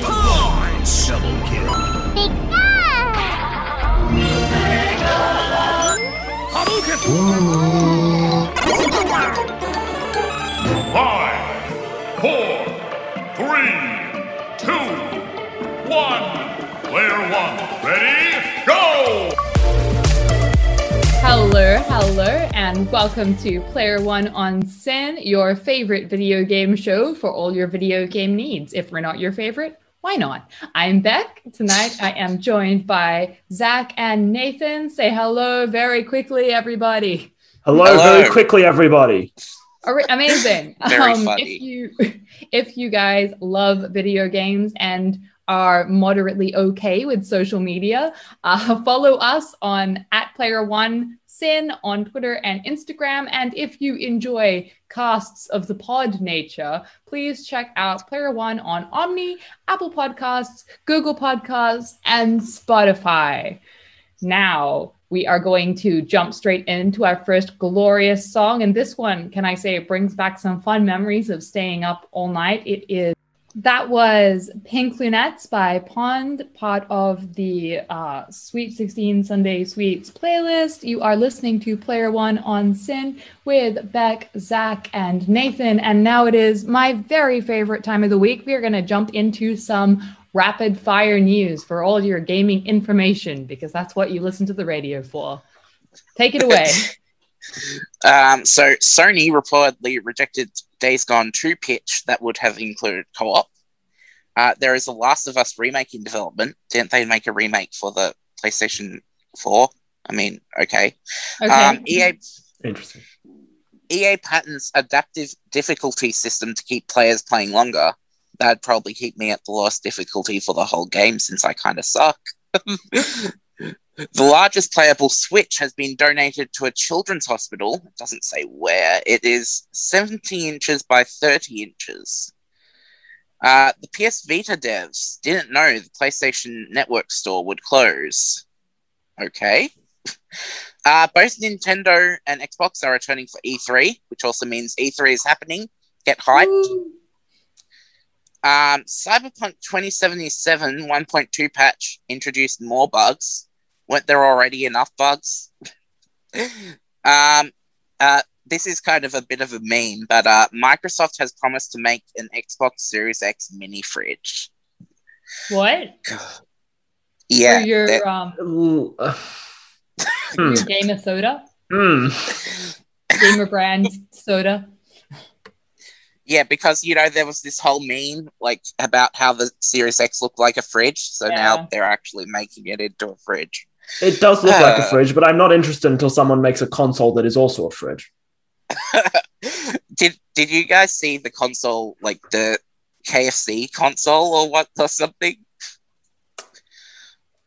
Punch! Double kill. Five, four, three, two, one. Player one, ready, go! Hello, hello, and welcome to Player One on SYN, your favorite video game show for all your video game needs. If we're not your favorite, why not? I'm Beck. Tonight I am joined by Zach and Nathan. Say hello very quickly, everybody. Hello, Hello. very quickly, everybody. All right, amazing. Very Um, funny. If you if you guys love video games and are moderately okay with social media, uh, follow us on at Player One SYN on Twitter and Instagram. And if you enjoy casts of the pod nature, please check out Player One on Omny, Apple Podcasts, Google Podcasts, and Spotify. Now we are going to jump straight into our first glorious song. And this one, can I say, it brings back some fun memories of staying up all night. It is that was Pink Lunettes by Pond, part of the uh, Sweet 16 Sunday Sweets playlist. You are listening to Player One on SYN with Beck, Zach, and Nathan. And now it is my very favorite time of the week. We are going to jump into some rapid fire news for all your gaming information because that's what you listen to the radio for. Take it away. Um, so Sony reportedly rejected Days Gone 2 pitch that would have included co-op. Uh, there is a Last of Us remake in development. Didn't they make a remake for the PlayStation 4? I mean, okay. Okay. Um, EA Interesting. EA patents adaptive difficulty system to keep players playing longer. That'd probably keep me at the lowest difficulty for the whole game since I kind of suck. the largest playable Switch has been donated to a children's hospital. It doesn't say where. It is 70 inches by 30 inches. Uh, the PS Vita devs didn't know the PlayStation Network store would close. Okay. Uh, both Nintendo and Xbox are returning for E3, which also means E3 is happening. Get hyped. Um, Cyberpunk 2077 1.2 patch introduced more bugs. Weren't there already enough bugs? um, uh, this is kind of a bit of a meme, but uh, Microsoft has promised to make an Xbox Series X mini fridge. What? Yeah, For your, that- um, hmm. your gamer soda? Hmm. Gamer brand soda? yeah, because you know there was this whole meme like about how the Series X looked like a fridge, so Yeah. now they're actually making it into a fridge. It does look like a Uh. fridge, but I'm not interested until someone makes a console that is also a fridge. did did you guys see the console like the KFC console or what or something?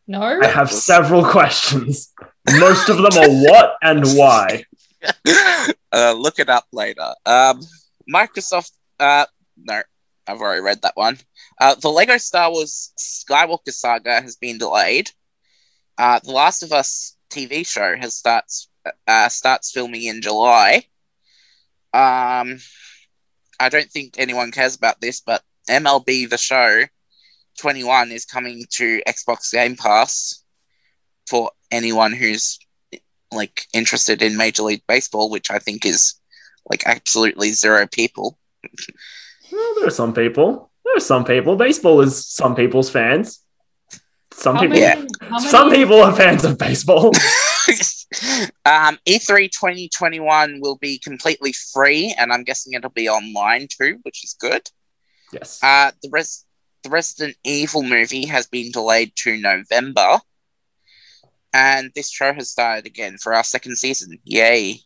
No? I have several questions. Most of them are what and why. uh, look it up later. Um, Microsoft. Uh, no, I've already read that one. Uh, the Lego Star Wars Skywalker Saga has been delayed. Uh, the Last of Us TV show has starts uh, starts filming in July. Um, I don't think anyone cares about this, but MLB The Show 21 is coming to Xbox Game Pass for anyone who's like interested in Major League Baseball, which I think is like absolutely zero people. Well, there are some people. There are some people. Baseball is some people's fans. Some How people. many- how many- Some people are fans of baseball. um, E3 2021 will be completely free, and I'm guessing it'll be online too, which is good. yes. Uh, the res- the Resident Evil movie has been delayed to November, and this show has started again for our second season. Yay!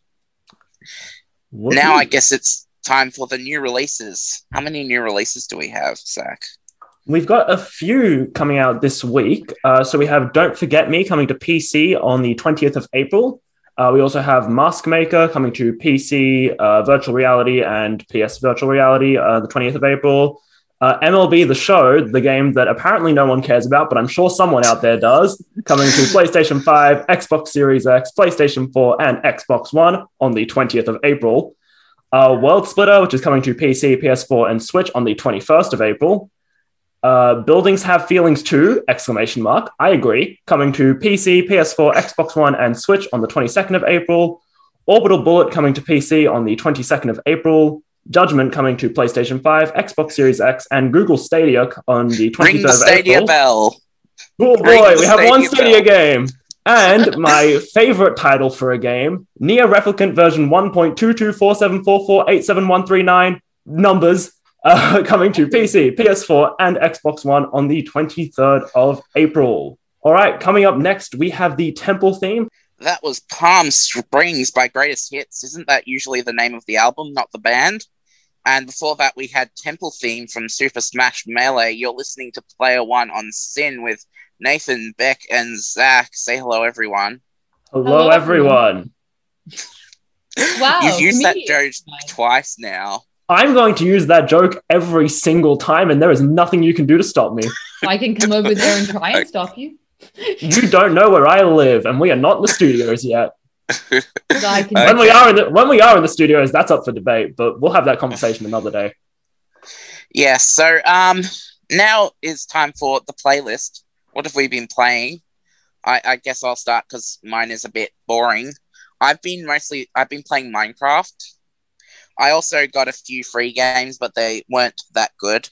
Now I guess it's time for the new releases. How many new releases do we have, Zach? We've got a few coming out this week. Uh, so we have Don't Forget Me coming to PC on the 20th of April. Uh, we also have Mask Maker coming to PC, uh, Virtual Reality, and PS Virtual Reality uh, the 20th of April. Uh, MLB The Show, the game that apparently no one cares about, but I'm sure someone out there does, coming to PlayStation 5, Xbox Series X, PlayStation 4, and Xbox One on the 20th of April. Uh, World Splitter, which is coming to PC, PS4, and Switch on the 21st of April. Uh, buildings have feelings too! Exclamation mark. I agree. Coming to PC, PS4, Xbox One, and Switch on the 22nd of April. Orbital Bullet coming to PC on the 22nd of April. Judgment coming to PlayStation 5, Xbox Series X, and Google Stadia on the 23rd Ring the of Stadia April. bell. Oh boy, the we have one Stadia Stadia game. And my favorite title for a game, NieR Replicant version 1.22474487139 numbers uh, coming to PC, PS4, and Xbox One on the 23rd of April. All right, coming up next, we have the Temple theme. That was Palm Springs by Greatest Hits. Isn't that usually the name of the album, not the band? And before that, we had Temple Theme from Super Smash Melee. You're listening to Player One on SYN with Nathan, Beck, and Zach. Say hello, everyone. Hello, Hello, everyone. Wow. You've used that joke twice now. I'm going to use that joke every single time, and there is nothing you can do to stop me. I can come over there and try and stop you. You don't know where I live, and we are not in the studios yet. I can When we are in the when we are in the studios, that's up for debate, but we'll have that conversation another day. Yeah, so um, now is time for the playlist. What have we been playing? I, I guess I'll start because mine is a bit boring. I've been mostly I've been playing Minecraft. I also got a few free games, but they weren't that good.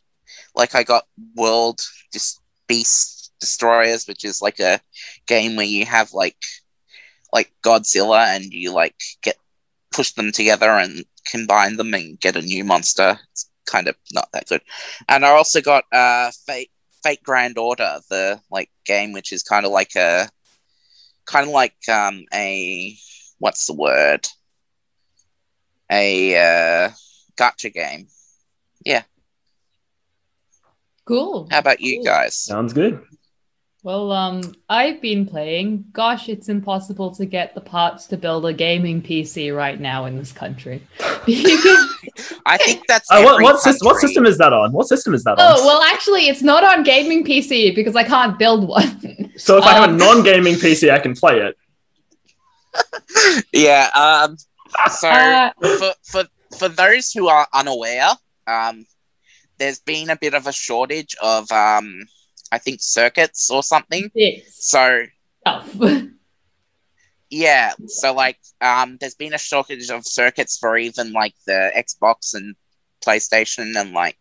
Like I got World Dis- Beast Destroyers, which is like a game where you have like like Godzilla and you like get push them together and combine them and get a new monster. It's kind of not that good. And I also got uh Fate Fate Grand Order, the like game which is kind of like a kind of like um a what's the word? A uh gacha game. Yeah. Cool. How about you Cool. guys? Sounds good. Well, um, I've been playing. Gosh, it's impossible to get the parts to build a gaming PC right now in this country. I think that's Uh, what what, system, what system is that on? What system is that on? oh, well, actually, it's not on gaming PC because I can't build one. so if I have a um, non-gaming PC, I can play it. Yeah. Um. So Uh, for for for those who are unaware, um, there's been a bit of a shortage of um, I think circuits or something. it's So yeah, so like um, there's been a shortage of circuits for even like the Xbox and PlayStation and like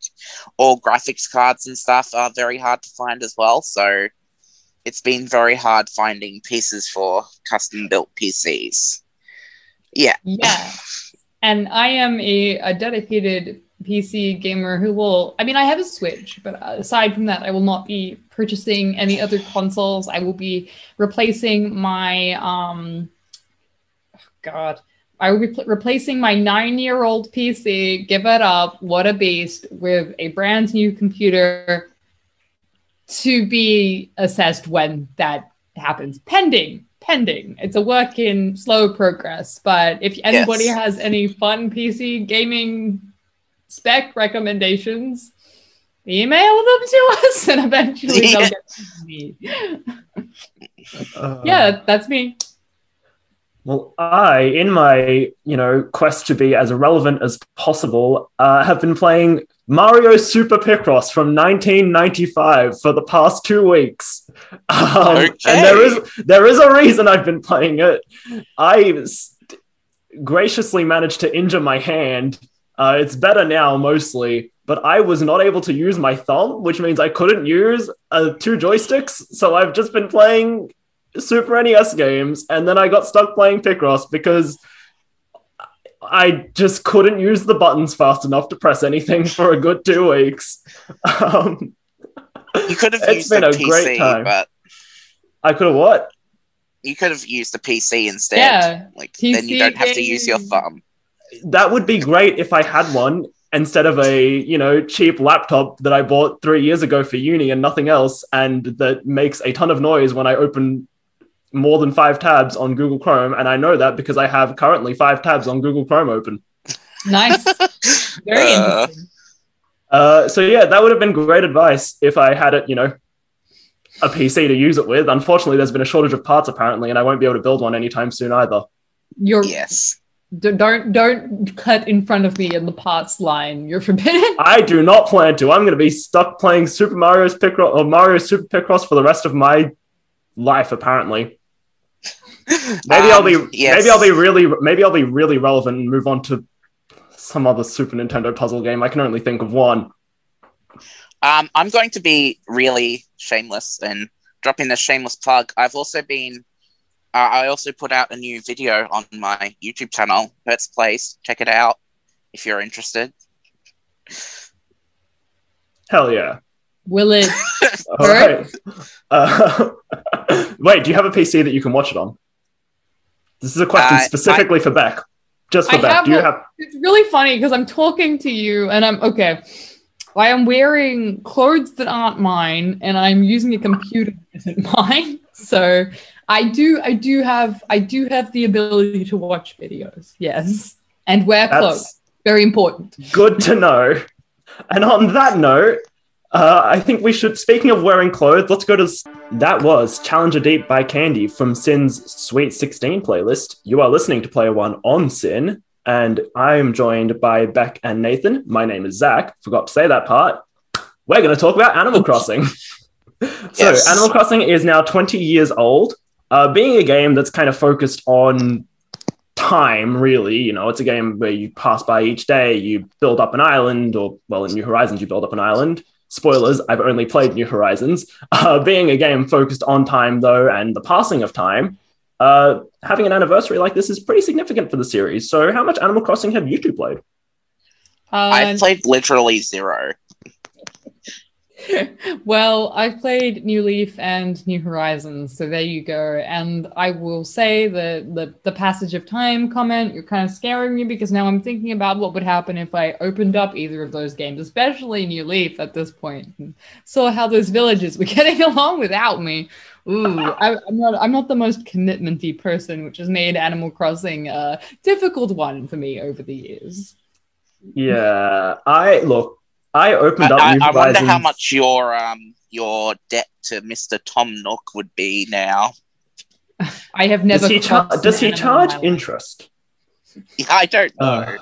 all graphics cards and stuff are very hard to find as well. So it's been very hard finding pieces for custom built PCs. Yeah. yeah. And I am a, a dedicated PC gamer who will, I mean, I have a Switch, but aside from that, I will not be purchasing any other consoles. I will be replacing my, um, oh God, I will be pl- replacing my nine year old PC, give it up, what a beast, with a brand new computer to be assessed when that happens, pending. Pending. It's a work in slow progress. But if anybody Yes. has any fun PC gaming spec recommendations, email them to us and eventually they'll get to me. Uh, yeah, that's me. Well, I, in my you know quest to be as relevant as possible, uh, have been playing Mario Super Picross from 1995 for the past two weeks. Um, Okay. And there is there is a reason I've been playing it. I s- graciously managed to injure my hand. Uh, it's better now mostly, but I was not able to use my thumb, which means I couldn't use uh, two joysticks. So I've just been playing Super NES games, and then I got stuck playing Picross because I just couldn't use the buttons fast enough to press anything for a good two weeks. Um, You could have It's used been a a PC, great time. but I could have what? you could have used the PC instead. Yeah, Like then you don't have to use your thumb. That would be great if I had one instead of a you know cheap laptop that I bought three years ago for uni and nothing else, and that makes a ton of noise when I open more than five tabs on Google Chrome, and I know that because I have currently five tabs on Google Chrome open. Nice. Very Uh, interesting. Uh, so yeah, that would have been great advice if I had it, you know, a PC to use it with. Unfortunately, there's been a shortage of parts apparently, and I won't be able to build one anytime soon either. You're yes. D- don't don't cut in front of me in the parts line. You're forbidden. I do not plan to. I'm going to be stuck playing Super Mario's Picross or Mario Super Picross for the rest of my life. Apparently, maybe I'll be Um, yes. maybe I'll be really maybe I'll be really relevant and move on to some other Super Nintendo puzzle game. I can only think of one. Um, I'm going to be really shameless and dropping in a shameless plug. I've also been, uh, I also put out a new video on my YouTube channel, Let's Plays. Check it out if you're interested. Hell yeah! Will it? All right. Uh, wait, do you have a PC that you can watch it on? This is a question Uh, specifically for Beck. Just for I Beck. Do you a- have? It's really funny because I'm talking to you and I'm okay. I am wearing clothes that aren't mine and I'm using a computer that isn't mine. So I do I do have I do have the ability to watch videos. Yes. And wear clothes. Very important. good to know. And on that note, uh, I think we should. Speaking of wearing clothes, let's go to. That was Challenger Deep by Candy from SYN's Sweet 16 playlist. You are listening to Player One on Sin, and I am joined by Beck and Nathan. My name is Zach. Forgot to say that part. We're going to talk about Animal Crossing. so, Yes. Animal Crossing is now 20 years old. Uh, being a game that's kind of focused on time, really, you know, it's a game where you pass by each day, you build up an island, or, well, in New Horizons, you build up an island. Spoilers, I've only played New Horizons. Uh, being a game focused on time, though, and the passing of time, uh, having an anniversary like this is pretty significant for the series. So, how much Animal Crossing have you two played? Uh, I've played literally zero. well, I've played New Leaf and New Horizons, so there you go. And I will say the, the the passage of time comment, you're kind of scaring me because now I'm thinking about what would happen if I opened up either of those games, especially New Leaf at this point, and saw how those villages were getting along without me. Ooh, I, I'm not I'm not the most commitmenty person, which has made Animal Crossing a difficult one for me over the years. Yeah, I look, I opened up I, New I wonder how much your um your debt to Mr. Tom Nook would be now. I have never. Does he, char- does he animal in charge my life. interest? I don't know. Uh,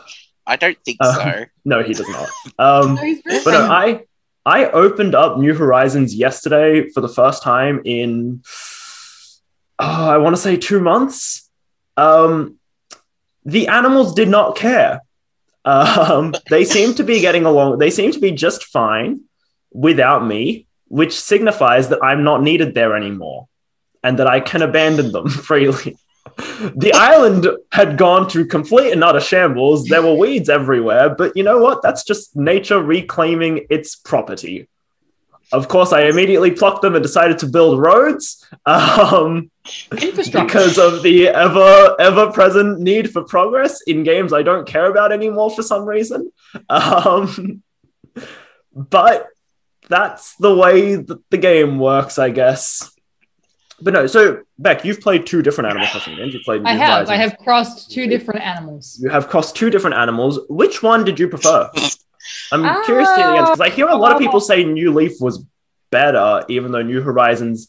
I don't think uh, so. No, he does not. Um, No, But no. I I opened up New Horizons yesterday for the first time in oh, I want to say two months. Um, the animals did not care. Um, they seem to be getting along. They seem to be just fine without me, which signifies that I'm not needed there anymore, and that I can abandon them freely. The island had gone to complete and utter shambles. There were weeds everywhere, but you know what? That's just nature reclaiming its property. Of course, I immediately plucked them and decided to build roads um, because of the ever ever present need for progress in games I don't care about anymore for some reason. Um, but that's the way that the game works, I guess. But no, so Beck, you've played two different Animal Crossing games. You've played. I have. Horizons. I have crossed two different animals. You have crossed two different animals. Which one did you prefer? I'm curious to hear the answer because I hear a lot of people say New Leaf was better, even though New Horizons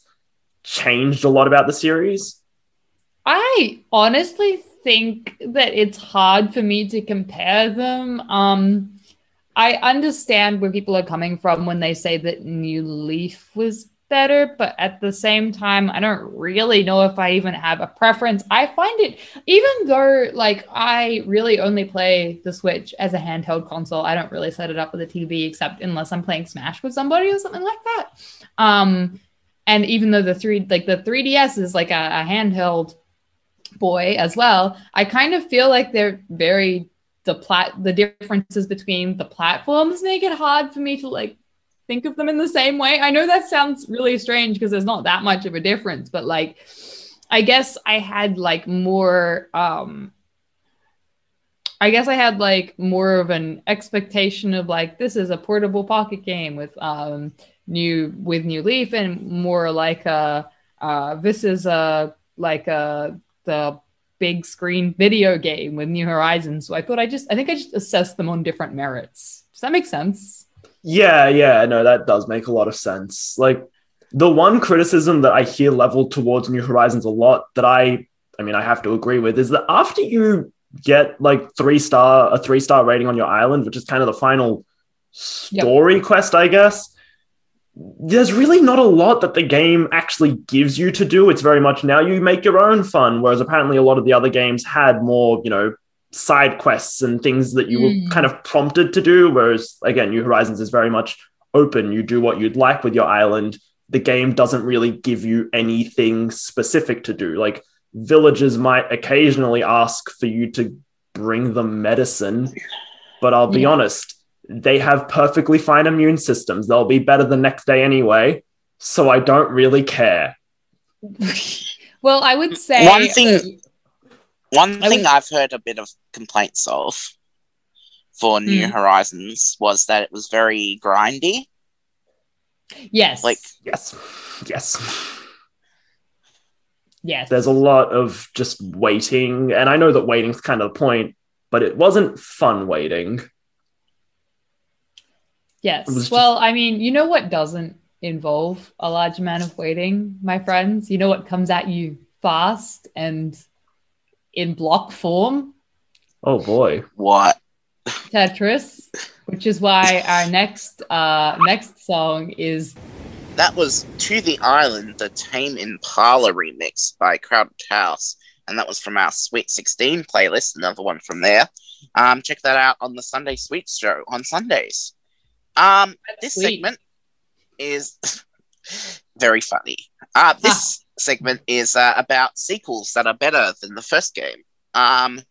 changed a lot about the series. I honestly think that it's hard for me to compare them. Um, I understand where people are coming from when they say that New Leaf was better, but at the same time, I don't really know if I even have a preference. I find it, even though like I really only play the Switch as a handheld console, I don't really set it up with a TV except unless I'm playing Smash with somebody or something like that. Um, and even though the three like the 3DS is like a, a handheld boy as well, I kind of feel like they're very the plat the differences between the platforms make it hard for me to like think of them in the same way. I know that sounds really strange because there's not that much of a difference, but like I guess I had like more um I guess I had like more of an expectation of like this is a portable pocket game with um new with new leaf and more like a uh this is a like a the big screen video game with new horizons. So i thought i just i think i just assessed them on different merits. Does that make sense Yeah, yeah, no, that does make a lot of sense. Like the one criticism that I hear leveled towards New Horizons a lot that I I mean I have to agree with is that after you get like three star a three star rating on your island, which is kind of the final story quest, I guess. There's really not a lot that the game actually gives you to do. It's very much now you make your own fun, whereas apparently a lot of the other games had more, you know, side quests and things that you Mm. were kind of prompted to do. Whereas again, New Horizons is very much open. You do what you'd like with your island. The game doesn't really give you anything specific to do. Like villagers might occasionally ask for you to bring them medicine, but I'll be Yeah. honest, they have perfectly fine immune systems. They'll be better the next day anyway. So I don't really care. Well, I would say One thing- One I thing would- I've heard a bit of complaints of for New Mm. Horizons was that it was very grindy. yes, Like, Yes. Yes. yes, There's a lot of just waiting. And I know that waiting's kind of the point, but it wasn't fun waiting. yes. it just- Well, I mean, you know what doesn't involve a large amount of waiting, my friends? You know what comes at you fast and in block form? Oh boy. what? Tetris, which is why our next uh next song is That was To the Island, the Tame Impala remix by Crowded House. And that was from our Sweet 16 playlist, another one from there. Um, check that out on the Sunday Sweets show on Sundays. Um, this sweet. segment is very funny. Uh, this segment is uh, about sequels that are better than the first game. Um,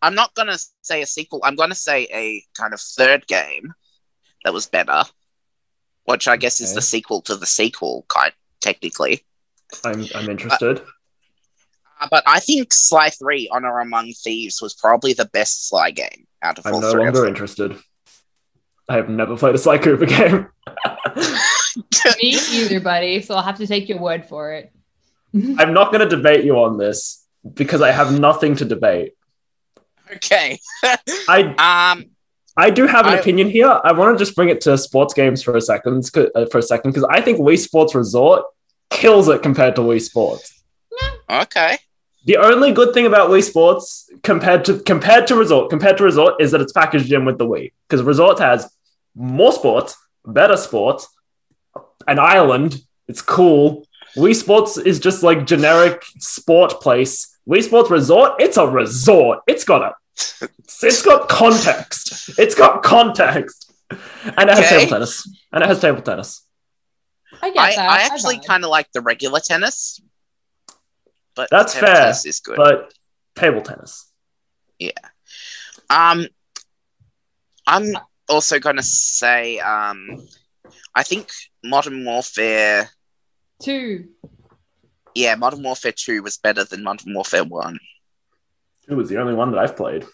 I'm not going to say a sequel, I'm going to say a kind of third game that was better, which I guess is the sequel to the sequel, kind technically. I'm I'm interested. Uh, but I think Sly 3 Honor Among Thieves was probably the best Sly game out of all. I'm all no three. of longer interested. I have never played a Sly Cooper game. me either, buddy. So I'll have to take your word for it. I'm not going to debate you on this because I have nothing to debate. okay. I Um, I do have an I- opinion here. I want to just bring it to sports games for a second, uh, for a second, because I think Wii Sports Resort kills it compared to Wii Sports. okay. The only good thing about Wii Sports compared to compared to Resort compared to Resort is that it's packaged in with the Wii because Resort has more sports, better sports, an island. It's cool. Wii Sports is just like generic sport place. Wii Sports Resort, it's a resort. It's got a it's got context. It's got context. And it has Okay. table tennis. And it has table tennis. I get I, that. I actually kind of like the regular tennis, but That's table fair, Tennis is good. But table tennis. Yeah. Um, I'm also going to say, um, I think Modern Warfare, two. yeah, Modern Warfare 2 was better than Modern Warfare 1. It was the only one that I've played.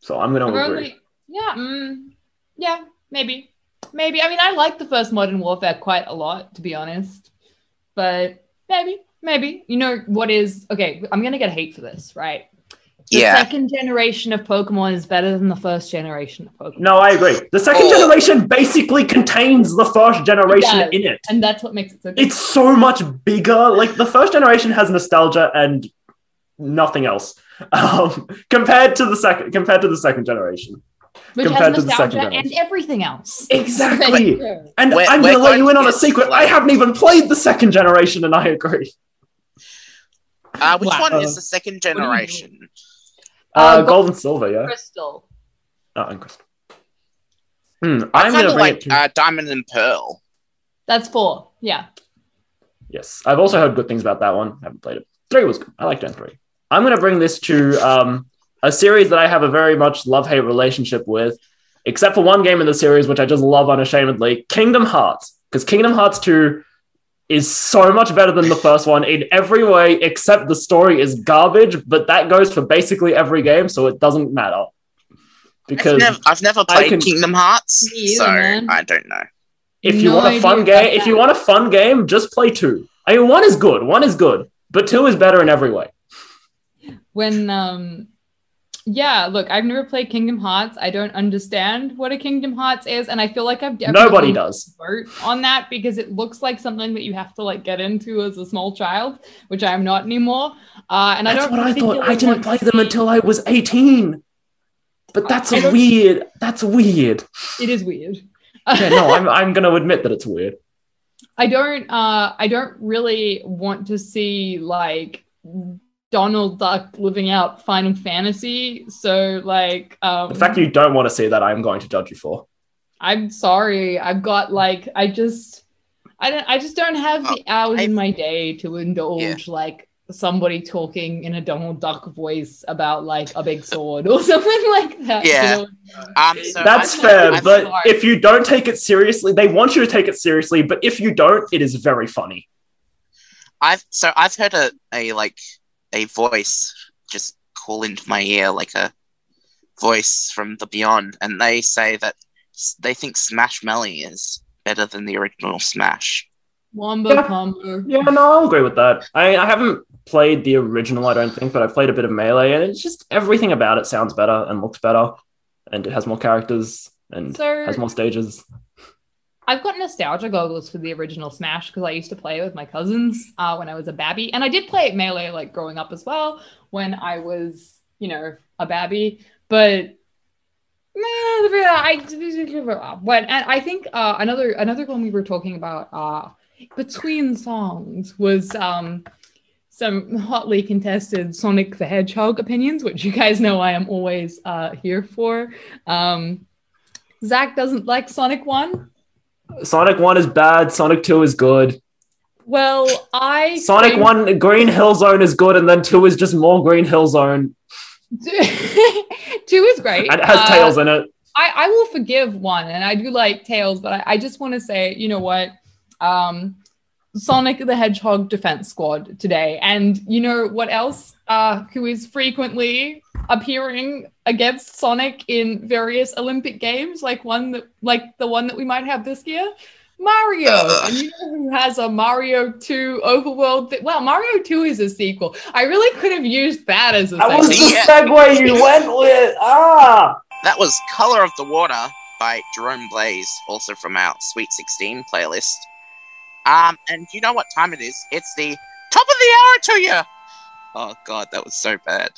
So I'm going to I've agree. only- yeah, mm, yeah, maybe, maybe. I mean, I like the first Modern Warfare quite a lot, to be honest. But maybe, maybe. You know what is okay? I'm gonna get hate for this, right? The Yeah. second generation of Pokemon is better than the first generation of Pokemon, No, I agree. The second Oh. generation basically contains the first generation It in it. and that's what makes it so. good. It's so much bigger. Like the first generation has nostalgia and nothing else um, compared to the second. Compared to the second generation. which compared to the second generation. and everything else. Exactly. And We're- I'm we're going to let you in on a get secret. I haven't even played the second generation, and I agree. Uh, which Wow. one is the second do you generation? Uh, Uh, gold and silver, yeah. Crystal. Oh, and crystal. Hmm, I I'm going to bring like it to. uh, Diamond and Pearl. That's four. Yeah. Yes, I've also heard good things about that one. I haven't played it. Three was good. I like Gen three. I'm going to bring this to um, a series that I have a very much love hate relationship with, except for one game in the series which I just love unashamedly, Kingdom Hearts. Because Kingdom Hearts two is so much better than the first one in every way, except the story is garbage. But that goes for basically every game, so it doesn't matter. Because I've never, I've never played can- Kingdom Hearts, either, so man. I don't know. if you No want a fun game, if you want a fun game, just play two. I mean, one is good. One is good, but two is better in every way. When um yeah, look, I've never played Kingdom Hearts. I don't understand what a Kingdom Hearts is, and I feel like I've Nobody does. vote on that because it looks like something that you have to like get into as a small child, which I am not anymore. Uh, and I That's don't. what I thought. I didn't play them until I was 18. But that's I don't- weird. That's weird. It is weird. Yeah, no, I'm, I'm going to admit that it's weird. I don't uh I don't really want to see like Donald Duck living out Final Fantasy. So like um The fact you don't want to see that, I'm going to judge you for. I'm sorry. I've got like I just I don't I just don't have the hours in my day to indulge like somebody talking in a Donald Duck voice about like a big sword or something like that. you Yeah. know? Um, so That's I've- fair, I've- but sorry. if you don't take it seriously, they want you to take it seriously, but if you don't, it is very funny. I've so I've heard a, a like a voice just call into my ear like a voice from the beyond, and they say that they think Smash Melee is better than the original Smash. Wombo Yeah. combo. Yeah, no, I'll agree with that. I, I haven't played the original, I don't think, but I've played a bit of Melee, and it's just everything about it sounds better and looks better, and it has more characters and So has more stages. I've got nostalgia goggles for the original Smash because I used to play it with my cousins uh, when I was a babby, and I did play it melee like growing up as well when I was, you know, a babby. But I but and I think uh, another another one we were talking about uh, between songs was um, some hotly contested Sonic the Hedgehog opinions, which you guys know I am always uh, here for. Um, Zach doesn't like Sonic One. Sonic 1 is bad, Sonic 2 is good. Well, I Sonic think- 1 Green Hill Zone is good, and then 2 is just more Green Hill Zone, two is great. and it has Uh, tails in it. I, I will forgive one, and I do like Tails, but I, I just want to say, you know what? Um, Sonic the Hedgehog Defense Squad today, and you know what else? Uh, who is frequently appearing against Sonic in various Olympic games, like one that, like the one that we might have this year. Mario, Ugh. and you know who has a Mario 2 overworld? Thi- well, Mario 2 is a sequel. I really could have used that as a That was the sequel. Segue you went with. Ah! That was Color of the Water by Jerome Blaze, also from our Sweet 16 playlist. Um, and you know what time it is? It's the top of the hour to you. Oh god, that was so bad.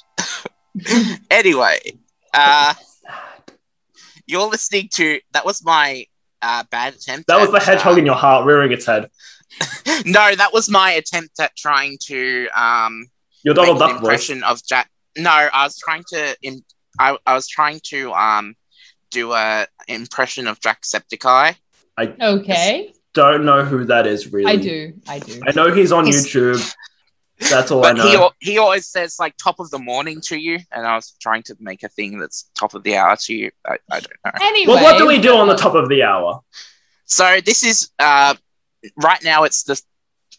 anyway, uh, you're listening to that was my uh, bad attempt. That was the hedgehog uh, in your heart rearing its head. no, that was my attempt at trying to um Your make Donald an Duck voice. of Jack. No, I was trying to in. I, I was trying to um do a impression of Jacksepticeye. Okay, Don't know who that is really. I do. I do. I know he's on He's- YouTube. That's all But I know. he he always says like top of the morning to you, and I was trying to make a thing that's top of the hour to you. I, I don't know. Anyway, well, what do we do on the top of the hour? So this is uh right now. It's the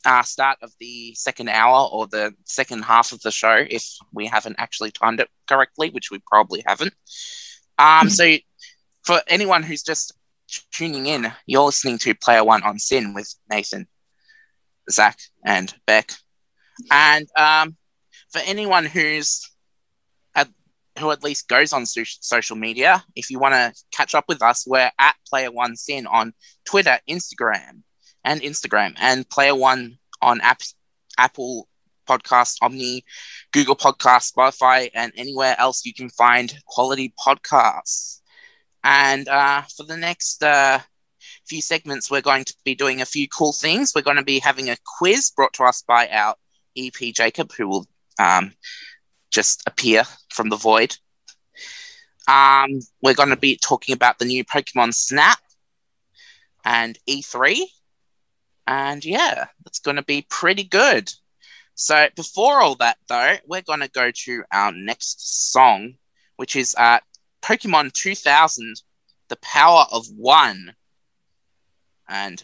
uh, start of the second hour or the second half of the show if we haven't actually timed it correctly, which we probably haven't. Um, so for anyone who's just tuning in, you're listening to Player One on SYN with Nathan, Zach, and Beck. And um, for anyone who's at, who at least goes on so- social media, if you want to catch up with us, we're at Player One SYN on Twitter, Instagram, and Instagram, and Player One on app, Apple Podcast, Omny, Google Podcast, Spotify, and anywhere else you can find quality podcasts. And uh, for the next uh, few segments, we're going to be doing a few cool things. We're going to be having a quiz brought to us by our EP Jacob, who will um, just appear from the void. Um, we're going to be talking about the new Pokemon Snap and E3. And yeah, it's going to be pretty good. So before all that, though, we're going to go to our next song, which is uh, Pokemon 2000, The Power of One. And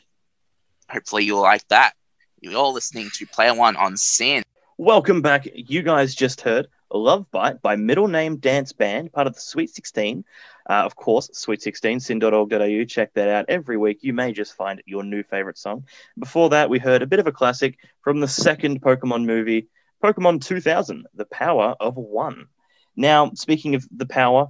hopefully you'll like that. You're all listening to Player One on SYN. Welcome back. You guys just heard Love Bite by Middle Name Dance Band, part of the Sweet 16. Uh, of course, Sweet 16, syn.org.au. Check that out every week. You may just find your new favorite song. Before that, we heard a bit of a classic from the second Pokemon movie, Pokemon 2000, The Power of One. Now, speaking of the power,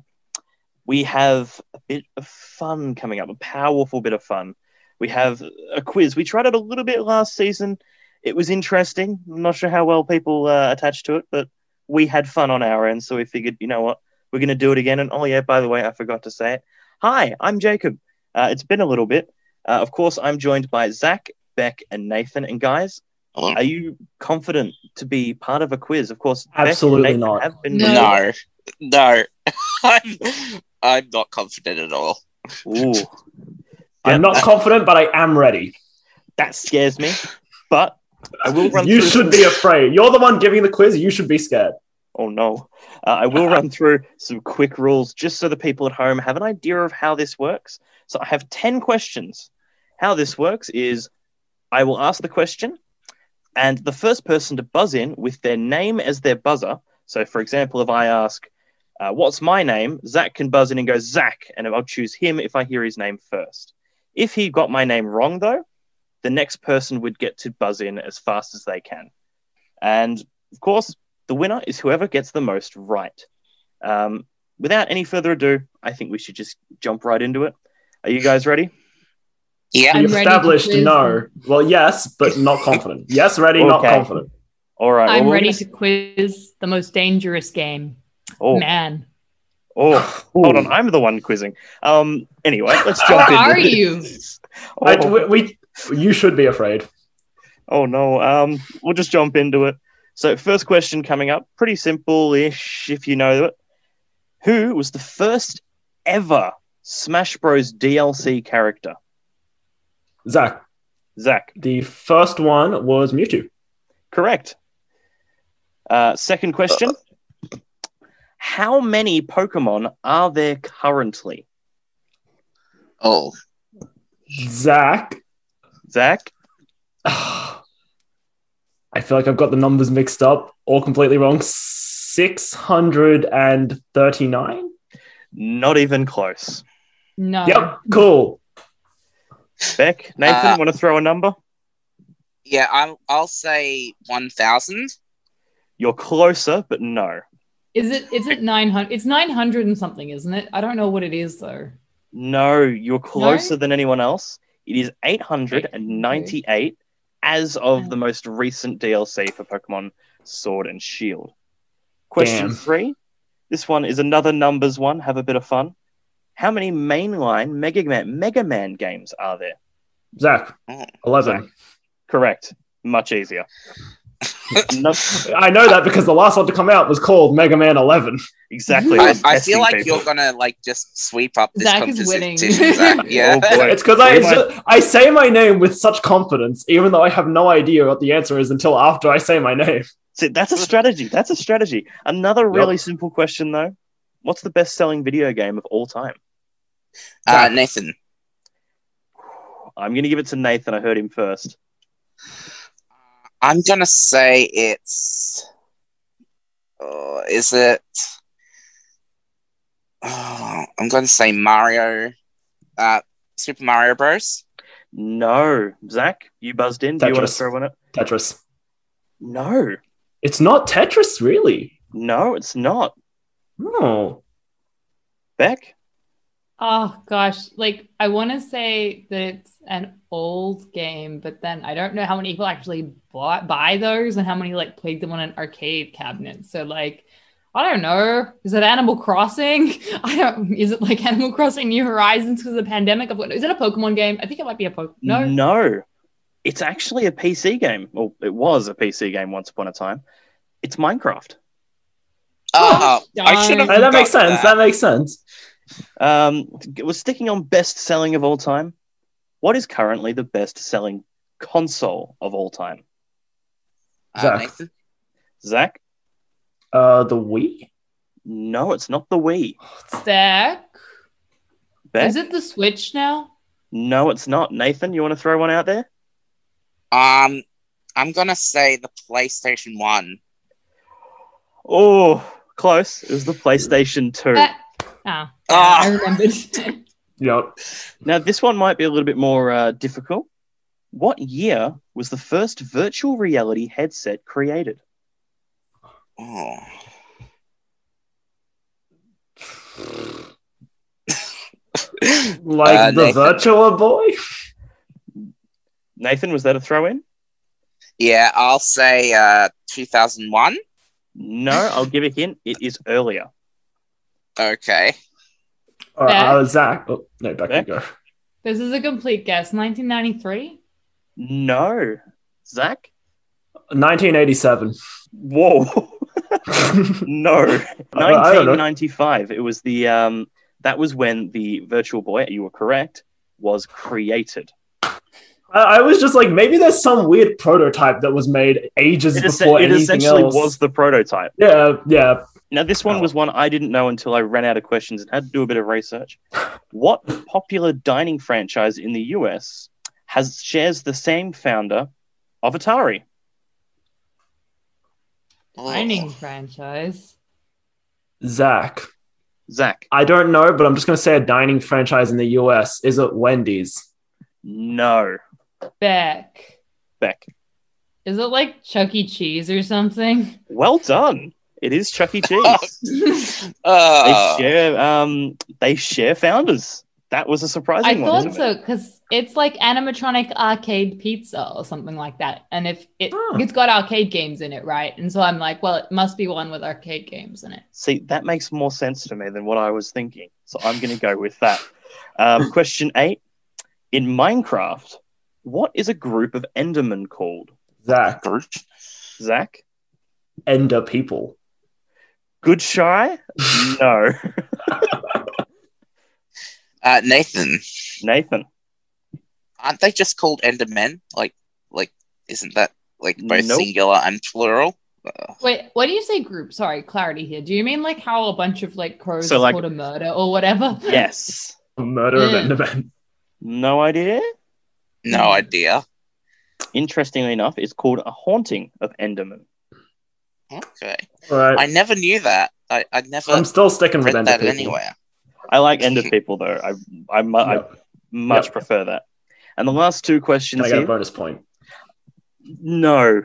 we have a bit of fun coming up, a powerful bit of fun. We have a quiz. We tried it a little bit last season. It was interesting. I'm not sure how well people uh, attached to it, but we had fun on our end. So we figured, you know what, we're going to do it again. And oh, yeah, by the way, I forgot to say it. Hi, I'm Jacob. Uh, it's been a little bit. Uh, of course, I'm joined by Zach, Beck, and Nathan. And guys, Hello? are you confident to be part of a quiz? Of course, Beck and Absolutely not. Have been No. No, no, I'm, I'm not confident at all. Ooh, I'm not confident, but I am ready. that scares me. But I will run. You should some- be afraid. You're the one giving the quiz. You should be scared. Oh no. Uh, I will run through some quick rules just so the people at home have an idea of how this works. So I have 10 questions. How this works is I will ask the question, and the first person to buzz in with their name as their buzzer. So, for example, if I ask, uh, What's my name? Zach can buzz in and go, Zach, and I'll choose him if I hear his name first. If he got my name wrong, though, the next person would get to buzz in as fast as they can. And of course, the winner is whoever gets the most right. Um, without any further ado, I think we should just jump right into it. Are you guys ready? Yeah, I'm We ready to established quiz no. Well, yes, but not confident. Yes, ready, not confident. All right. I'm we're ready gonna- to quiz the most dangerous game. Oh, Man, oh, hold on. I'm the one quizzing. Um. Anyway, let's jump Who in. are you? I- Oh, we, we- you should be afraid. oh no. Um. We'll just jump into it. So, first question coming up, pretty simple-ish if you know it. Who was the first ever Smash Bros. DLC character? Zach, Zach. the first one was Mewtwo. Correct. Uh, second question. How many Pokemon are there currently? oh, Zach, Zach? I feel like I've got the numbers mixed up or completely wrong. 639? Not even close. No. Yep, cool. Beck, Nathan, Uh, want to throw a number? yeah, I'll, I'll say 1,000. You're closer, but no. Is it? Is it nine hundred? It's nine hundred and something, isn't it? I don't know what it is though. No, you're closer than anyone else. It is 898 as of the most recent DLC for Pokemon Sword and Shield. Question Damn. three. This one is another numbers one. Have a bit of fun. How many mainline Mega Man, Mega Man games are there? Zach, Oh, 11. Correct. Much easier. No, I know that because the last one to come out was called Mega Man 11. exactly. I, I feel like people. you're gonna like just sweep up this Zach is winning. Zach. Yeah. Oh, boy. It's because I, We it's might- ju- I say my name with such confidence, even though I have no idea what the answer is until after I say my name. See, that's a strategy. That's a strategy. Another really simple question, though. What's the best selling video game of all time? Uh, Nathan. I'm going to give it to Nathan. I heard him first. I'm gonna say it's. Uh, is it? Oh, I'm gonna say Mario. Uh, Super Mario Bros. No. Zach, you buzzed in. Do you want to throw in it? Tetris. No. It's not Tetris, really. No, it's not. Oh. Beck? Oh gosh, like I want to say that it's an old game, but then I don't know how many people actually bought buy those and how many like played them on an arcade cabinet. So like, I don't know. Is it Animal Crossing? I don't. Is it like Animal Crossing New Horizons because of the pandemic? I've got- Is it a Pokemon game? I think it might be a Pokemon. No. No. It's actually a PC game. Well, it was a PC game once upon a time. It's Minecraft. Oh, I should have. Hey, that makes got sense. That makes sense. Um, we're sticking on best selling of all time. What is currently the best selling console of all time? Uh, Zach. Nathan. Zach? Uh, the Wii? No, it's not the Wii. Zach, Beck? is it the Switch now? No, it's not. Nathan, you want to throw one out there? Um, I'm gonna say the PlayStation One. Oh, close. It was the PlayStation 2. Oh, Ah. I remembered. Yep. Now, this one might be a little bit more uh, difficult. What year was the first virtual reality headset created? Oh. Like Uh, the Nathan. Virtual Boy? Nathan, was that a throw in? yeah, I'll say uh, 2001. No, I'll give a hint. It is earlier. Okay. Or Yeah. uh, Zach? Oh, no, back Yeah. you go. This is a complete guess. 1993. No. Zach? 1987. Whoa. no. I- I don't know. 1995. It was the um that was when the Virtual Boy, you were correct, was created. I, I was just like, maybe there's some weird prototype that was made ages It, es- before it anything essentially else. was the prototype. Yeah, yeah. Now, this one Oh. was one I didn't know until I ran out of questions and had to do a bit of research. What popular dining franchise in the US has shares the same founder of Atari? Mining franchise. Zach. Zach? I don't know, but I'm just going to say a dining franchise in the US. Is it Wendy's? No. Beck. Beck. Is it like Chuck E. Cheese or something? Well done. It is Chuck E. Cheese. they Uh, share. Um, they share founders. That was a surprising one. I thought isn't so it? because it's like animatronic arcade pizza or something like that, and if it Oh. it's got arcade games in it, right? And so I'm like, well, it must be one with arcade games in it. See, that makes more sense to me than what I was thinking. So I'm going to go with that. Um, question eight: In Minecraft, what is a group of Endermen called? Zach. Zach? Ender people. Good shy? No. uh, Nathan, Nathan? aren't they just called Endermen? Like, like, isn't that like both Nope. singular and plural? Uh, Wait, what do you say group? Sorry, clarity here. Do you mean like how a bunch of like crows So, is like- called a murder or whatever? Yes. a Murder of Mm. Enderman. No idea? No idea. Interestingly enough, it's called a haunting of Enderman. Okay, All right. I never knew that. I, I never I'm still sticking with read Ender that people. anywhere. I like Ender people though. I I, mu- I much Yep. prefer that. And the last two Can questions I get a bonus point? No.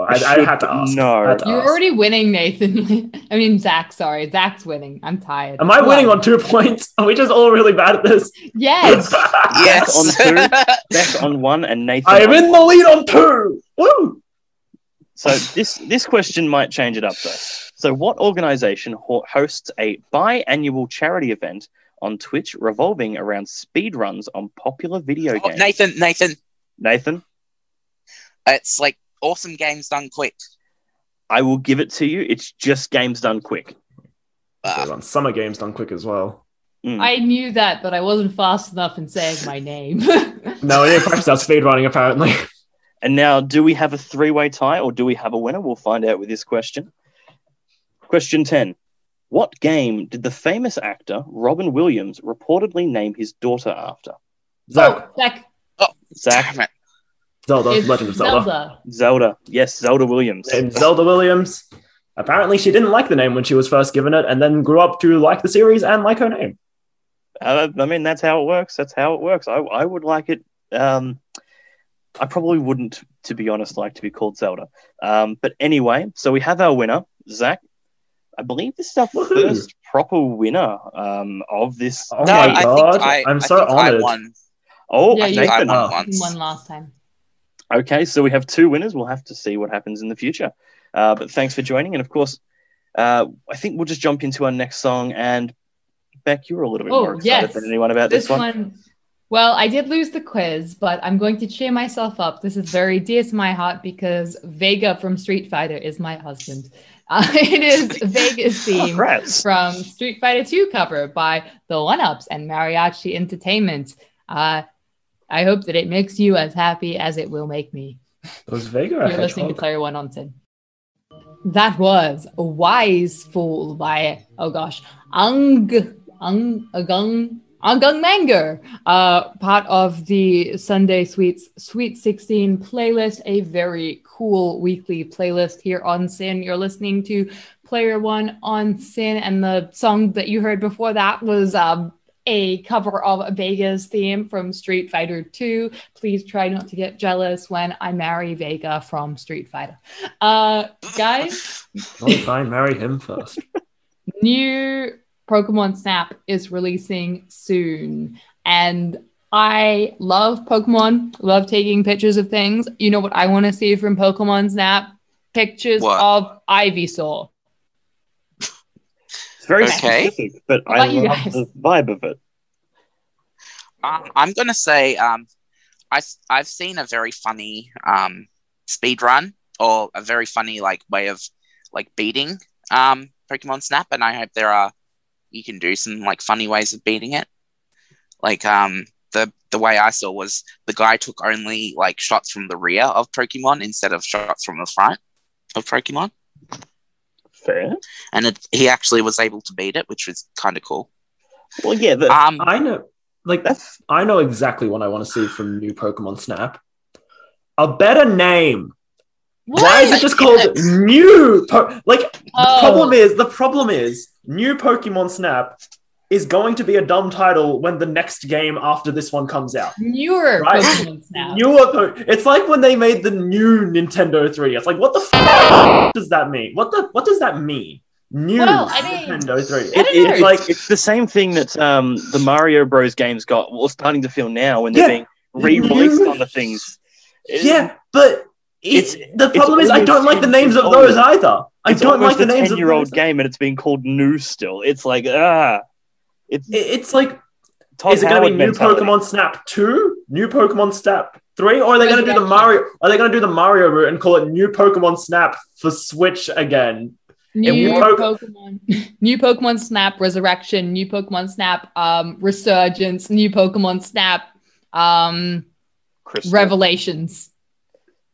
I, I should- had to ask. no. I had to You're already winning, Nathan. I mean, Zach. Sorry, Zach's winning. I'm tired. Am I Come winning on two points? Are we just all really bad at this? Yes. Yes. on two. Beck on one and Nathan. I am on in the lead on two. Woo! So this this question might change it up though. So what organization hosts a biannual charity event on Twitch revolving around speed runs on popular video Oh, games? Nathan, Nathan, Nathan, uh, it's like awesome games done quick. I will give it to you. It's just games done quick. Uh, They run summer games done quick as well. Mm. I knew that, but I wasn't fast enough in saying my name. No, we didn't practice our speed running apparently. And now, do we have a three-way tie or do we have a winner? We'll find out with this question. Question 10. What game did the famous actor Robin Williams reportedly name his daughter after? Zach, oh, Zach, Zach, damn it. Zelda, it's Legend of Zelda. Zelda. Zelda. Yes, Zelda Williams. Named Zelda Williams. Apparently, she didn't like the name when she was first given it, and then grew up to like the series and like her name. Uh, I mean, that's how it works. That's how it works. I, I would like it. Um, I probably wouldn't, to be honest, like to be called Zelda. Um, but anyway, so we have our winner, Zach. I believe this is our Woohoo. first proper winner um, of this. Oh no, my I god! think I, I'm I so think I honored. won. Oh, Yeah, I you- think I Nathan. won Oh. once. One last time. Okay, so we have two winners. We'll have to see what happens in the future. Uh, but thanks for joining. And of course, uh, I think we'll just jump into our next song. And Beck, you were a little bit Oh, more excited yes. than anyone about this, This one. one, well, I did lose the quiz, but I'm going to cheer myself up. This is very dear to my heart because Vega from Street Fighter is my husband. Uh, it is Vega's theme Congrats. from Street Fighter 2 cover by the One Ups and Mariachi Entertainment. Uh, I hope that it makes you as happy as it will make me. It Was Vega You're listening to? Player One on SYN. That was a Wise Fool by, oh gosh, Ang, Ang, Agung, Agung Manger, uh, part of the Sunday Sweets Sweet 16 playlist, a very cool weekly playlist here on SYN. You're listening to Player One on SYN, and the song that you heard before that was um, a cover of Vega's theme from Street Fighter 2. Please try not to get jealous when I marry Vega from Street Fighter. Uh, guys, I'll try and marry him first. new Pokemon Snap is releasing soon. And I love Pokemon, love taking pictures of things. You know what I want to see from Pokemon Snap? Pictures What? of Ivysaur. It's very Okay. specific, but I love guys? the vibe of it. Um, I'm gonna say um, I I've seen a very funny um speed run or a very funny like way of like beating um Pokemon Snap, and I hope there are you can do some like funny ways of beating it. Like um the the way I saw was the guy took only like shots from the rear of Pokemon instead of shots from the front of Pokemon, Fair. and it, he actually was able to beat it, which was kind of cool. Well, yeah, the, Um, I know, like that's I know exactly what I want to see from new Pokemon Snap. A better name. Why is it just called Yes. new? Po- like the Oh. problem is the problem is new Pokemon Snap is going to be a dumb title when the next game after this one comes out. Newer Right. Pokemon Snap. Newer, po- it's like when they made the new Nintendo 3. It's like, what the f- does that mean? What the what does that mean? New Well, I mean- Nintendo 3. It, don't know. it's like it's the same thing that um, the Mario Bros. games got. Well, starting to feel now when they're Yeah. being re-released New- on the things. It- Yeah, but It's- it's, the problem is I don't like the names of those either. I it's don't like the names of ten-year-old game, and it's being called new still. It's like ah, it's It's like, Todd is it going to be new mentality. Pokemon Snap 2, new Pokemon Snap 3, or are they going to do the Mario? Are they going to do the Mario route and call it new Pokemon Snap for Switch again? New new Pokemon, new Pokemon Snap Resurrection, new Pokemon Snap um, Resurgence, new Pokemon Snap um, Crystal. Revelations.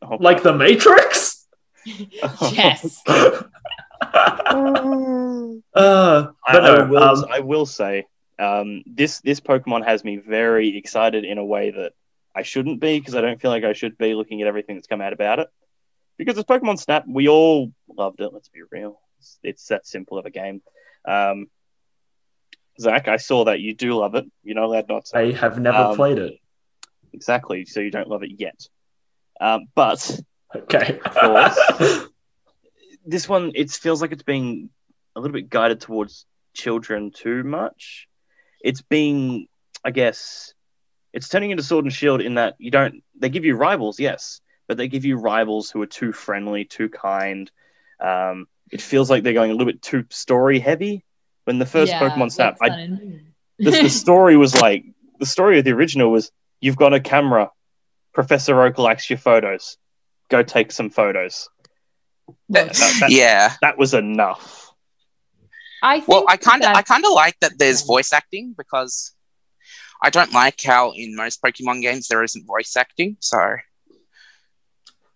Oh, Like the Matrix? Yes. Uh, I, but I will. um, I will say, um, this this Pokemon has me very excited in a way that I shouldn't be because I don't feel like I should be looking at everything that's come out about it. Because it's Pokemon Snap, we all loved it. Let's be real; it's, it's that simple of a game. Um, Zach, I saw that you do love it. You're not allowed not to. I have never Um, played it. Exactly. So you don't love it yet. Um, but Okay. course. this one, it feels like it's being a little bit guided towards children too much. It's being, I guess, it's turning into Sword and Shield in that you don't. They give you rivals, yes, but they give you rivals who are too friendly, too kind. Um, it feels like they're going a little bit too story heavy. When the first Yeah, Pokemon Snap, I the, the story was like the story of the original was you've got a camera professor oak likes your photos go take some photos. That, that, yeah. that was enough I think Well, I kind of, I kind of like that. There's voice acting because I don't like how in most Pokemon games there isn't voice acting. So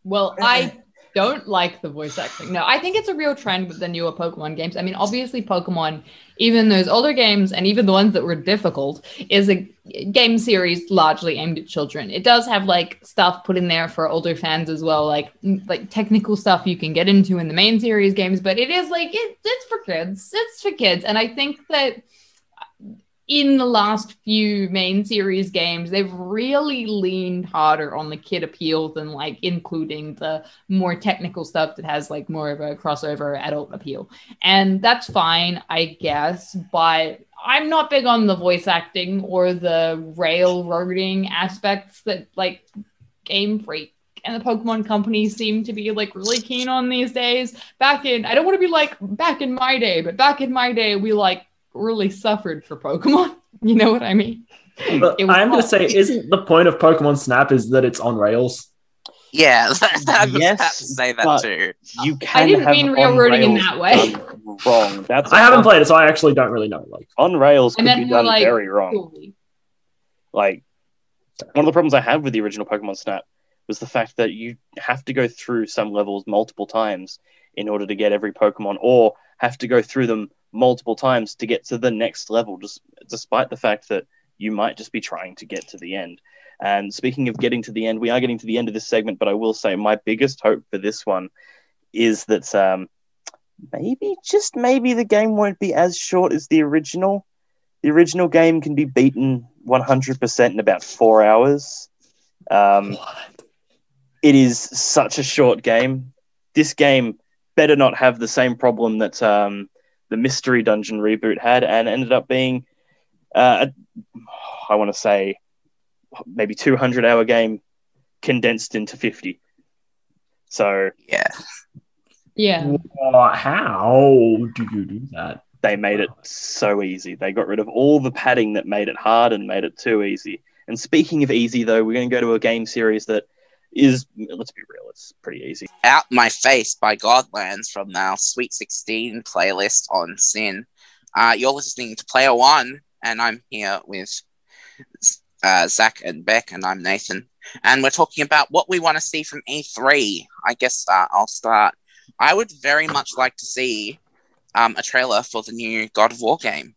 Well, mm-hmm. I don't like the voice acting. No, I think it's a real trend with the newer Pokemon games. I mean, obviously, Pokemon, even those older games and even the ones that were difficult, is a game series largely aimed at children. It does have like stuff put in there for older fans as well, like like technical stuff you can get into in the main series games, but it is like it, it's for kids. It's for kids, and I think that in the last few main series games, they've really leaned harder on the kid appeal than like including the more technical stuff that has like more of a crossover adult appeal. And that's fine, I guess, but I'm not big on the voice acting or the railroading aspects that like Game Freak and the Pokemon company seem to be like really keen on these days. Back in, I don't want to be like back in my day, but back in my day, we like really suffered for Pokemon. You know what I mean? But I am going to say, isn't the point of Pokemon Snap is that it's on rails? yeah, I was Yes, about to say that but- too. you can didn't have mean on railroading in that way. wrong that's I haven't played it, so I actually don't really know. Like, on rails I could be done like very wrong Coolly. like one of the problems I had with the original Pokemon Snap was the fact that you have to go through some levels multiple times in order to get every Pokemon, or have to go through them multiple times to get to the next level, just despite the fact that you might just be trying to get to the end. And speaking of getting to the end, we are getting to the end of this segment, but I will say my biggest hope for this one is that um, maybe, just maybe, the game won't be as short as the original. The original game can be beaten 100% in about four hours. Um, it is such a short game. This game better not have the same problem that um, the Mystery Dungeon reboot had, and ended up being, uh, a, I want to say, maybe 200 hour game condensed into 50. So Yeah. Yeah. What? how do you do that? they made it so easy. They got rid of all the padding that made it hard and made it too easy. And speaking of easy, though, we're going to go to a game series that is, let's be real, it's pretty easy. Out My Face by Godlands from our Sweet 16 playlist on SYN. Uh, you're listening to Player One, and I'm here with uh, Zach and Beck, and I'm Nathan. And we're talking about what we want to see from E3. I guess uh, I'll start. I would very much like to see um, a trailer for the new God of War game.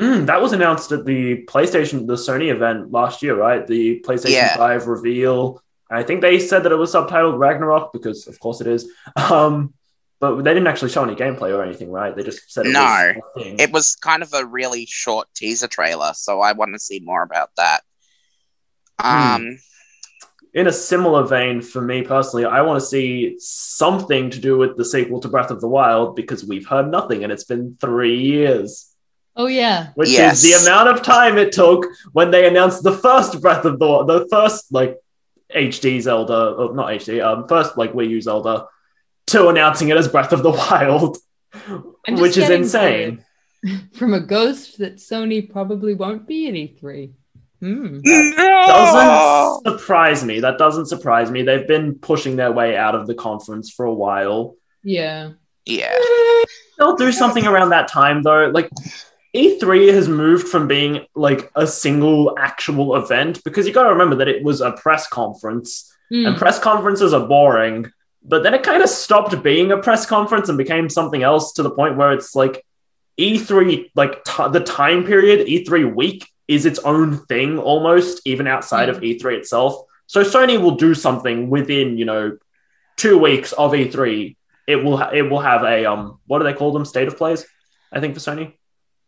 Mm, that was announced at the PlayStation, the Sony event last year, right? The PlayStation Yeah. 5 reveal. I think they said that it was subtitled Ragnarok because, of course, it is. Um, but they didn't actually show any gameplay or anything, right? They just said it No. was. It was kind of a really short teaser trailer, so I want to see more about that. Um, in a similar vein, for me personally, I want to see something to do with the sequel to Breath of the Wild because we've heard nothing and it's been three years, Oh yeah. which Yes. is the amount of time it took when they announced the first Breath of the the first like HD Zelda, or not HD, um, first like Wii U Zelda, to announcing it as Breath of the Wild, which is insane. From a ghost that Sony probably won't be at E3. Hmm. Doesn't surprise me. That doesn't surprise me. They've been pushing their way out of the conference for a while. Yeah. Yeah. They'll do something around that time though. Like E3 has moved from being like a single actual event because you got to remember that it was a press conference Hmm. and press conferences are boring. But then it kind of stopped being a press conference and became something else to the point where it's like E3 like t- the time period E3 week is its own thing almost even outside of E3 itself. So Sony will do something within, you know, 2 weeks of E3 it will ha- it will have a um what do they call them state of plays i think for sony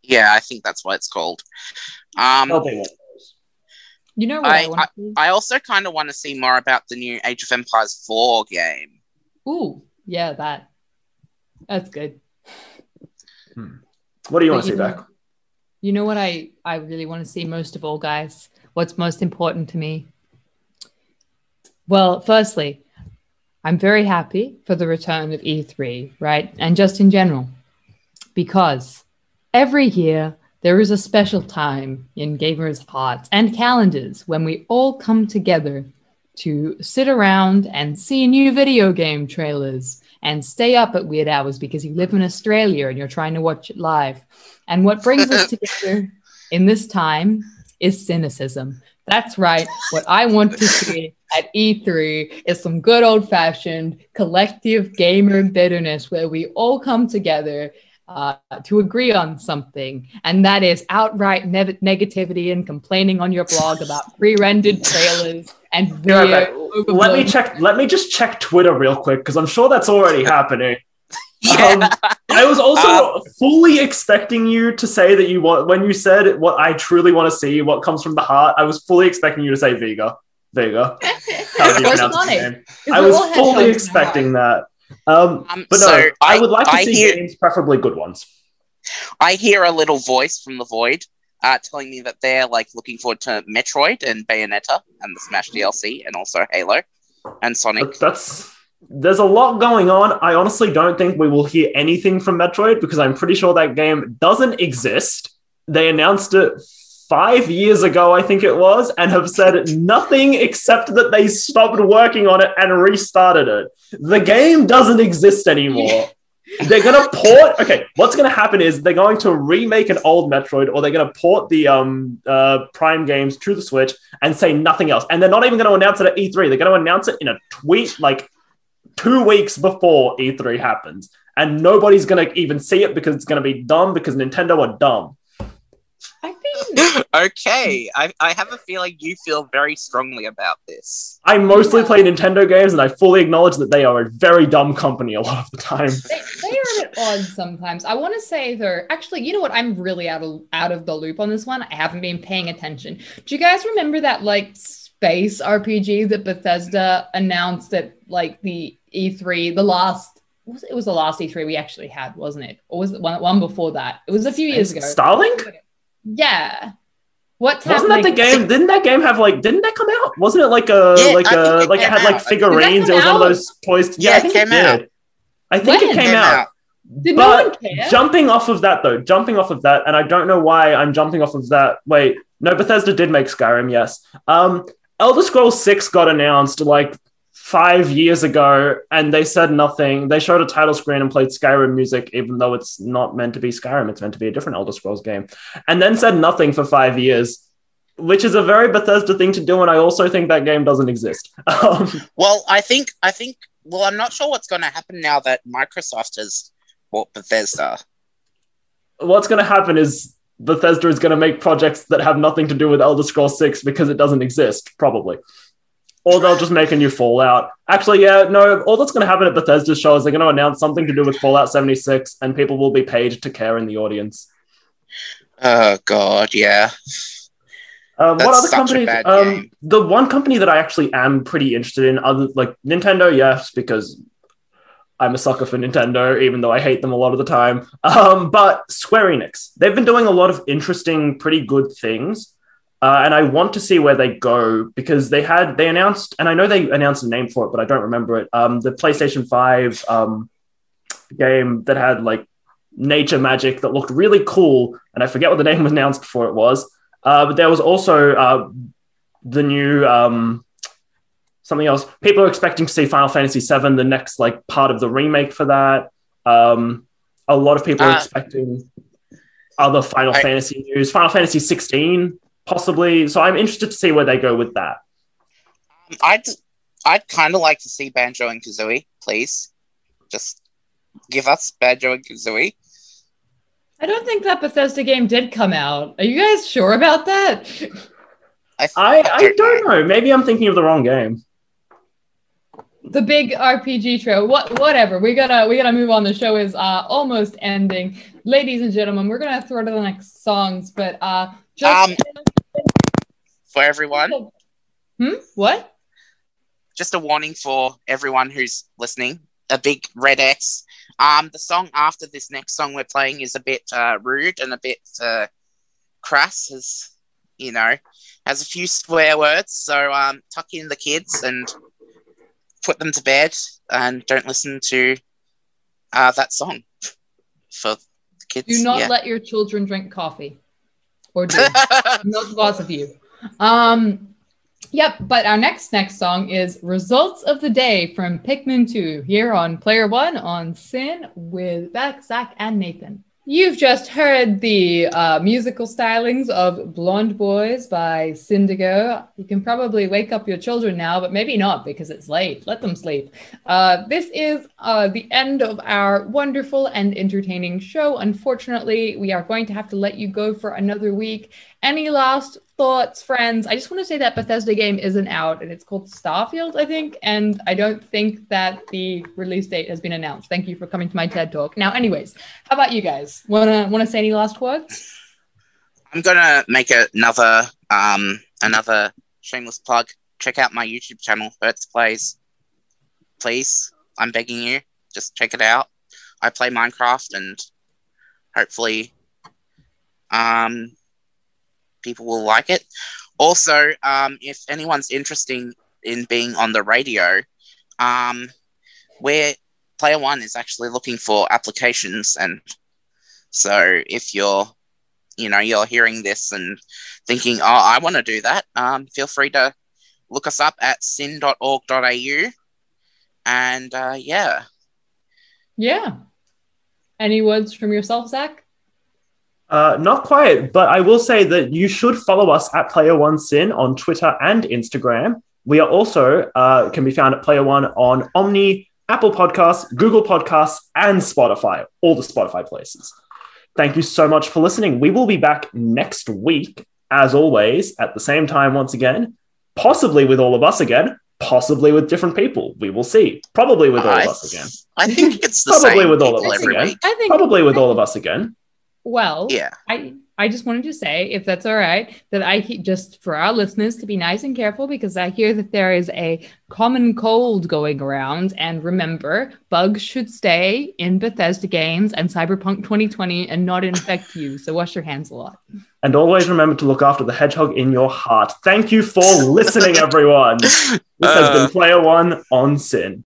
Yeah, I think that's what it's called. Um, They'll be one of those. You know what I, I- want? I also kind of want to see more about the new Age of Empires 4 game. Ooh, yeah, that. That's good. what do you want to see know- back You know what I, I really want to see most of all, guys? What's most important to me? Well, firstly, I'm very happy for the return of E3, right? And just in general, because every year there is a special time in gamers' hearts and calendars when we all come together to sit around and see new video game trailers and stay up at weird hours because you live in Australia and you're trying to watch it live. And what brings us together in this time is cynicism. That's right. What I want to see at E3 is some good old fashioned collective gamer bitterness where we all come together uh, to agree on something. And that is outright ne- negativity and complaining on your blog about pre rendered trailers and Be right let me check let me just check twitter real quick because i'm sure that's already happening. Yeah. Um, i was also Uh, fully expecting you to say that you want when you said what i truly want to see what comes from the heart i was fully expecting you to say vega. Vega. How do you pronounce name? I was fully shows in our expecting that um Um, but no so I, would like to I see hear, games preferably good ones I hear a little voice from the void uh, telling me that they're like looking forward to Metroid and Bayonetta and the Smash DLC and also Halo and Sonic. That's there's a lot going on. I honestly don't think we will hear anything from Metroid because I'm pretty sure that game doesn't exist. They announced it five years ago, I think it was, and have said nothing except that they stopped working on it and restarted it. The game doesn't exist anymore. They're gonna port. Okay, what's gonna happen is they're going to remake an old Metroid, or they're gonna port the um uh Prime games to the Switch and say nothing else. And they're not even going to announce it at E3. They're going to announce it in a tweet like two weeks before E3 happens. And nobody's going to even see it because it's going to be dumb because Nintendo are dumb. I think okay, I, I have a feeling you feel very strongly about this. I mostly play Nintendo games and I fully acknowledge that they are a very dumb company a lot of the time. they, they are a bit odd sometimes. I want to say though, actually, you know what? I'm really out of out of the loop on this one. I haven't been paying attention. Do you guys remember that like space RPG that Bethesda announced at like the E3, the last was it was the last E3 we actually had, wasn't it? Or was it one, one before that? It was a few years ago. Starlink? Yeah. What's Wasn't that the game? Didn't that game have like? Didn't that come out? Wasn't it like a Yeah, like a it like it came had like figurines? Did It that was one of those toys. Yeah, Yeah, I it think came it did. out. I think When? it came Came out. out. Did no one But care? jumping off of that though, jumping off of that, and I don't know why I'm jumping off of that. Wait, no, Bethesda did make Skyrim, yes. Um, Elder Scrolls Six got announced like five years ago, and they said nothing. They showed a title screen and played Skyrim music, even though it's not meant to be Skyrim. It's meant to be a different Elder Scrolls game, and then said nothing for five years, which is a very Bethesda thing to do. And I also think that game doesn't exist. Um, Well, I think I think well, I'm not sure what's going to happen now that Microsoft has bought Bethesda. what's going to happen is Bethesda is going to make projects that have nothing to do with Elder Scrolls 6 because it doesn't exist, probably. Or they'll just make a new Fallout. Actually, yeah, no, all that's going to happen at Bethesda's show is they're going to announce something to do with Fallout 76 and people will be paid to care in the audience. Oh God, yeah. Um, what other companies? Um, the one company that I actually am pretty interested in, other like Nintendo, yes, because I'm a sucker for Nintendo, even though I hate them a lot of the time. Um, but Square Enix, they've been doing a lot of interesting, pretty good things, uh, and I want to see where they go because they had they announced, and I know they announced a name for it, but I don't remember it. Um, the PlayStation Five um, game that had like nature magic that looked really cool, and I forget what the name was announced for it was. Uh, but there was also uh, the new um, something else. People are expecting to see Final Fantasy VII, the next like part of the remake for that. Um, a lot of people are Uh, expecting other Final I- Fantasy news. Final Fantasy 16, possibly. So I'm interested to see where they go with that. I'd I'd kind of like to see Banjo and Kazooie, please. Just give us Banjo and Kazooie. I don't think that Bethesda game did come out. Are you guys sure about that? I, I, I don't know. Maybe I'm thinking of the wrong game. the big RPG trail. What whatever. We gotta we gotta move on. The show is uh almost ending. Ladies and gentlemen, we're gonna throw to the next songs, but uh just Um, For everyone, Hmm? What? just a warning for everyone who's listening. A big red X. Um, the song after this next song we're playing is a bit uh, rude and a bit uh, crass, as you know, has a few swear words. So um, tuck in the kids and put them to bed, and don't listen to uh, that song for the kids. Do not yeah. let your children drink coffee. Or do. not lots of you. Um Yep, but our next next song is Results of the Day from Pikmin 2 here on Player One on SYN with Beck, Zach, and Nathan. You've just heard the uh, musical stylings of Blonde Boys by Syndigo. You can probably wake up your children now, but maybe not because it's late. Let them sleep. Uh, this is uh, the end of our wonderful and entertaining show. Unfortunately, we are going to have to let you go for another week. Any last thoughts, friends? I just want to say that Bethesda game isn't out and it's called Starfield, I think. And I don't think that the release date has been announced. Thank you for coming to my TED talk. Now, anyways, how about you guys? Wanna wanna say any last words? I'm gonna make another um another shameless plug. Check out my YouTube channel, Hertz Plays. Please, I'm begging you, just check it out. I play Minecraft and hopefully um people will like it. Also, um if anyone's interested in being on the radio, um Player One is actually looking for applications and so if you're you know you're hearing this and thinking oh i want to do that um, feel free to look us up at syn.org.au and uh, yeah Yeah. Any words from yourself, Zach? Uh, not quite, but I will say that you should follow us at Player One SYN on Twitter and Instagram. We are also uh, can be found at Player One on Omny, Apple Podcasts, Google Podcasts, and Spotify. All the Spotify places. Thank you so much for listening. We will be back next week, as always, at the same time once again, possibly with all of us again, possibly with different people. We will see. Probably with all I, of us again. I think it's the Probably same with all of us again. I think Probably with all of us again. Well, yeah I I just wanted to say, if that's all right, that I he- just for our listeners to be nice and careful because I hear that there is a common cold going around. And remember, bugs should stay in Bethesda games and Cyberpunk 2020 and not infect you. So wash your hands a lot. And always remember to look after the hedgehog in your heart. Thank you for listening, everyone. This has been uh, Player One on SYN.